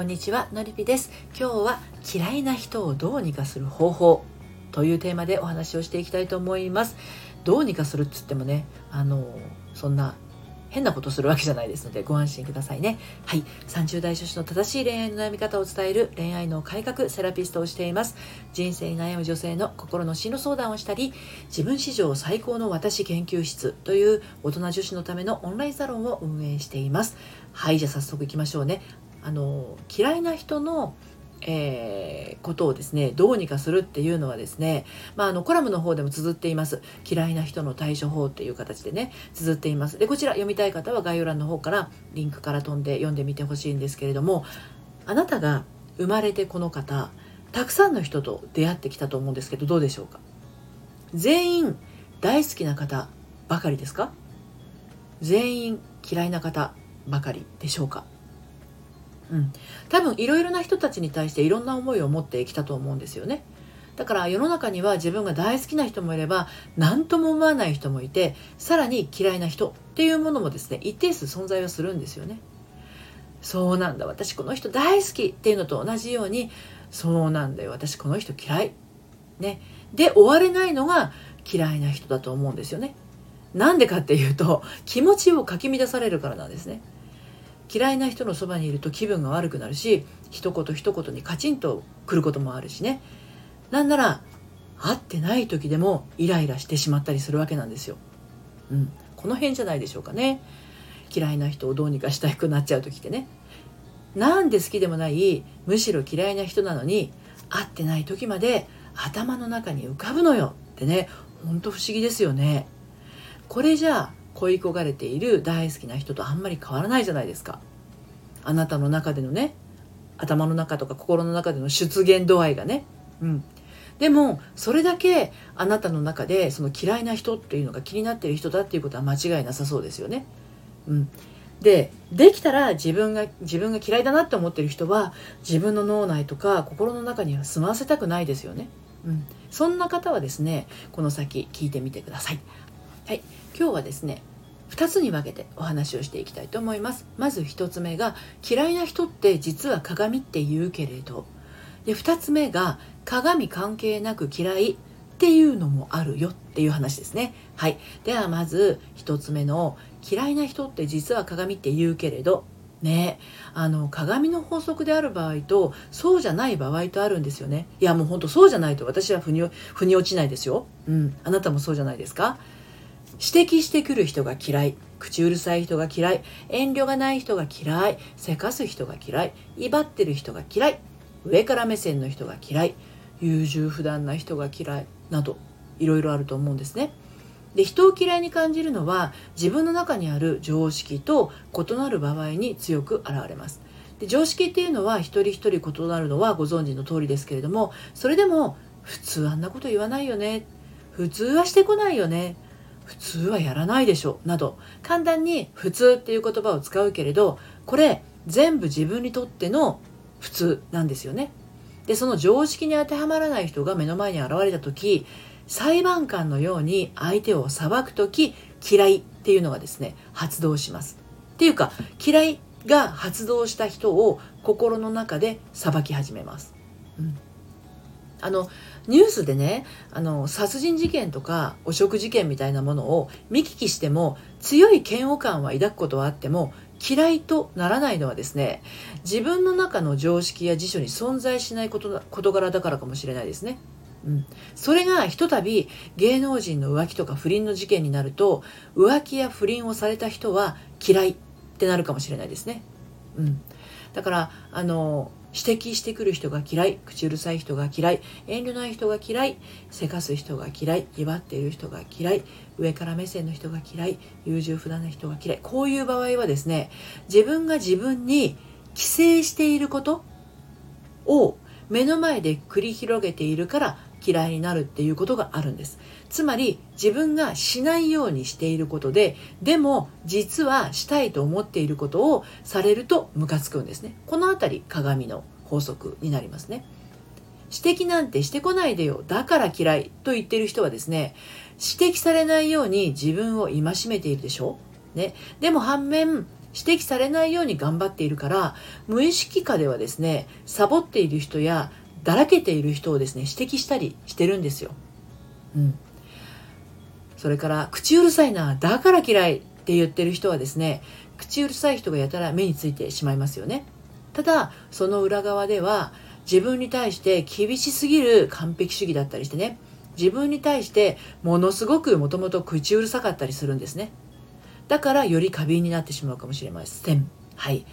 こんにちはのりぴです。今日は嫌いな人をどうにかする方法というテーマでお話をしていきたいと思います。どうにかするっつってもねあのそんな変なことするわけじゃないですのでご安心くださいね。はい。30代女子の正しい恋愛の悩み方を伝える恋愛の改革セラピストをしています。人生に悩む女性の心の進路相談をしたり自分史上最高の私研究室という大人女子のためのオンラインサロンを運営しています。はいじゃあ早速いきましょうね。あの嫌いな人のえー、ことをですねどうにかするっていうのはですね、まあ、あのコラムの方でも綴っています。嫌いな人の対処法っていう形でね綴っています。でこちら読みたい方は概要欄の方からリンクから飛んで読んでみてほしいんですけれどもあなたが生まれてこの方たくさんの人と出会ってきたと思うんですけどどうでしょうか？全員大好きな方ばかりですか？全員嫌いな方ばかりでしょうか？うん、多分いろいろな人たちに対していろんな思いを持ってきたと思うんですよね。だから世の中には自分が大好きな人もいれば何とも思わない人もいてさらに嫌いな人っていうものもですね一定数存在はするんですよね。そうなんだ私この人大好きっていうのと同じようにそうなんだよ私この人嫌い。ね。で終われないのが嫌いな人だと思うんですよね。なんでかっていうと気持ちをかき乱されるからなんですね。嫌いな人のそばにいると気分が悪くなるし一言一言にカチンとくることもあるしねなんなら会ってない時でもイライラしてしまったりするわけなんですよ。うん、この辺じゃないでしょうかね。嫌いな人をどうにかしたくなっちゃう時ってね。なんで好きでもないむしろ嫌いな人なのに会ってない時まで頭の中に浮かぶのよってねほんと不思議ですよね。これじゃあ恋焦がれている大好きな人とあんまり変わらないじゃないですかあなたの中でのね頭の中とか心の中での出現度合いがねうんでもそれだけあなたの中でその嫌いな人っていうのが気になっている人だっていうことは間違いなさそうですよね。うん、でできたら自分が自分が嫌いだなって思ってる人は自分の脳内とか心の中には住まわせたくないですよね。うん、そんな方はですねこの先聞いてみてください。はい、今日はですね2つに分けてお話をしていきたいと思います。まず1つ目が嫌いな人って実は鏡って言うけれど。で2つ目が鏡関係なく嫌いっていうのもあるよっていう話ですね。はい。ではまず1つ目の嫌いな人って実は鏡って言うけれど。ね。あの鏡の法則である場合とそうじゃない場合とあるんですよね。いやもうほんとそうじゃないと私は腑に腑に落ちないですよ。うん。あなたもそうじゃないですか？指摘してくる人が嫌い。口うるさい人が嫌い。遠慮がない人が嫌い。せかす人が嫌い。威張ってる人が嫌い。上から目線の人が嫌い。優柔不断な人が嫌い。などいろいろあると思うんですね。で人を嫌いに感じるのは自分の中にある常識と異なる場合に強く現れます。で常識っていうのは一人一人異なるのはご存知の通りですけれどもそれでも普通あんなこと言わないよね。普通はしてこないよね。普通はやらないでしょなど簡単に普通っていう言葉を使うけれどこれ全部自分にとっての普通なんですよね。でその常識に当てはまらない人が目の前に現れた時裁判官のように相手を裁く時嫌いっていうのがですね発動します。っていうか嫌いが発動した人を心の中で裁き始めます。うんあのニュースでねあの殺人事件とか汚職事件みたいなものを見聞きしても強い嫌悪感は抱くことはあっても嫌いとならないのはですね自分の中の常識や辞書に存在しないこと事柄だからかもしれないですね。うん、それがひとたび芸能人の浮気とか不倫の事件になると浮気や不倫をされた人は嫌いってなるかもしれないですね。うん、だからあの指摘してくる人が嫌い口うるさい人が嫌い遠慮ない人が嫌いせかす人が嫌い威張っている人が嫌い上から目線の人が嫌い優柔不断な人が嫌い。こういう場合はですね自分が自分に寄生していることを目の前で繰り広げているから嫌いになるっていうことがあるんです。つまり自分がしないようにしていることででも実はしたいと思っていることをされるとムカつくんですね。この辺り鏡の法則になりますね。指摘なんてしてこないでよ。だから嫌いと言ってる人はですね指摘されないように自分を戒めているでしょ。ね、でも反面指摘されないように頑張っているから無意識下ではですねサボっている人やだらけている人をですね指摘したりしてるんですよ。うん、それから口うるさいなだから嫌いって言ってる人はですね口うるさい人がやたら目についてしまいますよね。ただその裏側では自分に対して厳しすぎる完璧主義だったりしてね自分に対してものすごくもともと口うるさかったりするんですねだからより過敏になってしまうかもしれませんはい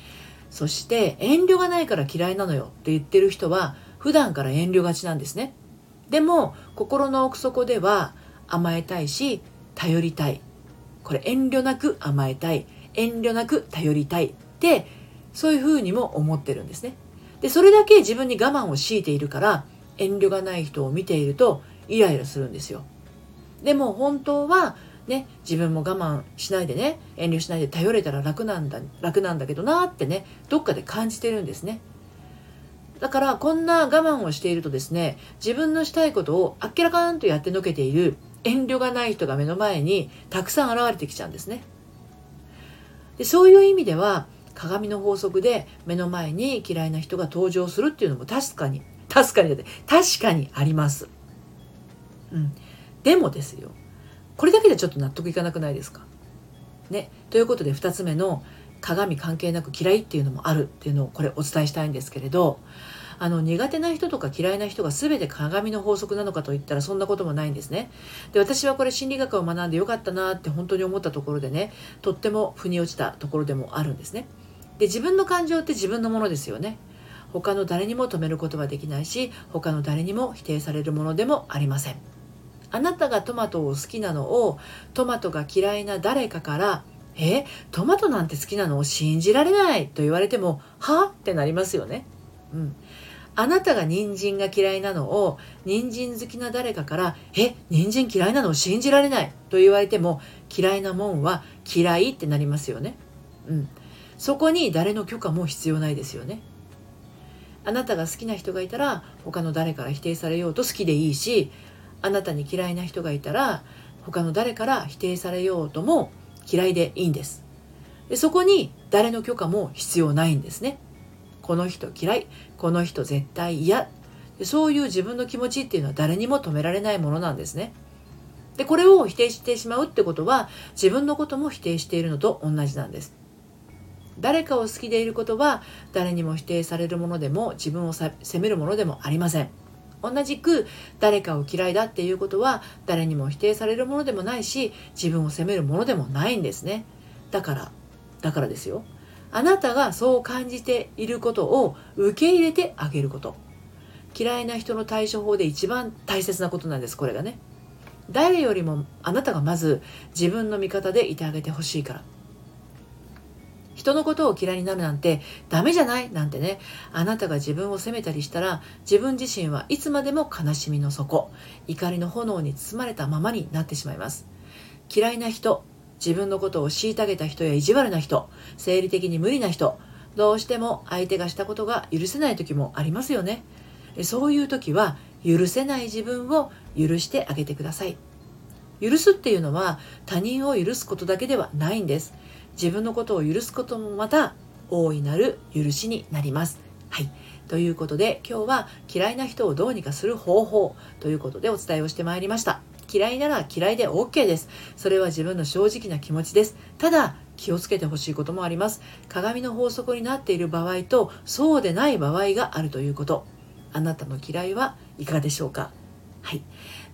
そして遠慮がないから嫌いなのよって言ってる人は普段から遠慮がちなんですね。でも心の奥底では甘えたいし頼りたい。これ遠慮なく甘えたい。遠慮なく頼りたい。ってそういうふうにも思ってるんですね。でそれだけ自分に我慢を強いているから遠慮がない人を見ているとイライラするんですよ。でも本当はね自分も我慢しないでね遠慮しないで頼れたら楽なんだ楽なんだけどなってねどっかで感じてるんですね。だからこんな我慢をしているとですね自分のしたいことをあっけらかんとやってのけている遠慮がない人が目の前にたくさん現れてきちゃうんですね。でそういう意味では鏡の法則で目の前に嫌いな人が登場するっていうのも確かに確かに確かにあります。うん、でもですよこれだけでちょっと納得いかなくないですか？ね。ということで2つ目の鏡関係なく嫌いっていうのもあるっていうのをこれお伝えしたいんですけれどあの苦手な人とか嫌いな人が全て鏡の法則なのかといったらそんなこともないんですね。で私はこれ心理学を学んでよかったなって本当に思ったところでねとっても腑に落ちたところでもあるんですね。で自分の感情って自分のものですよね。他の誰にも止めることはできないし他の誰にも否定されるものでもありません。あなたがトマトを好きなのをトマトが嫌いな誰かから「えトマトなんて好きなのを信じられない」と言われても「は？ってなりますよね。うん、あなたが人参が嫌いなのを人参好きな誰かから「え人参嫌いなのを信じられない」と言われても嫌いなもんは嫌いってなりますよね。うん、そこに誰の許可も必要ないですよね。あなたが好きな人がいたら他の誰から否定されようと好きでいいしあなたに嫌いな人がいたら他の誰から否定されようとも嫌いでいいんです。でそこに誰の許可も必要ないんですね。この人嫌いこの人絶対嫌。そういう自分の気持ちっていうのは誰にも止められないものなんですね。でこれを否定してしまうってことは自分のことも否定しているのと同じなんです。誰かを好きでいることは誰にも否定されるものでも自分を責めるものでもありません。同じく誰かを嫌いだっていうことは誰にも否定されるものでもないし自分を責めるものでもないんですね。だからだからですよ。あなたがそう感じていることを受け入れてあげること。嫌いな人の対処法で一番大切なことなんですこれがね。誰よりもあなたがまず自分の味方でいてあげてほしいから。人のことを嫌いになるなんてダメじゃない？なんてね。あなたが自分を責めたりしたら自分自身はいつまでも悲しみの底怒りの炎に包まれたままになってしまいます。嫌いな人自分のことを虐げた人や意地悪な人生理的に無理な人どうしても相手がしたことが許せない時もありますよね。そういう時は許せない自分を許してあげてください。許すっていうのは他人を許すことだけではないんです。自分のことを許すこともまた大いなる許しになります。はい。ということで今日は嫌いな人をどうにかする方法ということでお伝えをしてまいりました。嫌いなら嫌いで OK です。それは自分の正直な気持ちです。ただ気をつけてほしいこともあります。鏡の法則になっている場合とそうでない場合があるということ。あなたの嫌いはいかがでしょうかはい。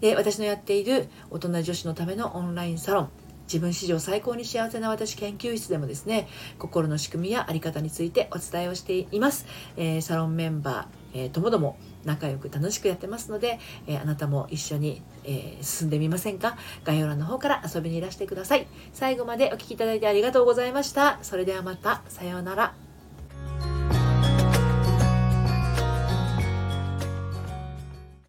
で、私のやっている大人女子のためのオンラインサロン自分史上最高に幸せな私研究室でもですね心の仕組みや在り方についてお伝えをしています、えー、サロンメンバー、えー、ともども仲良く楽しくやってますので、えー、あなたも一緒に、え進んでみませんか？概要欄の方から遊びにいらしてください。最後までお聴きいただいてありがとうございました。それではまた。さようなら。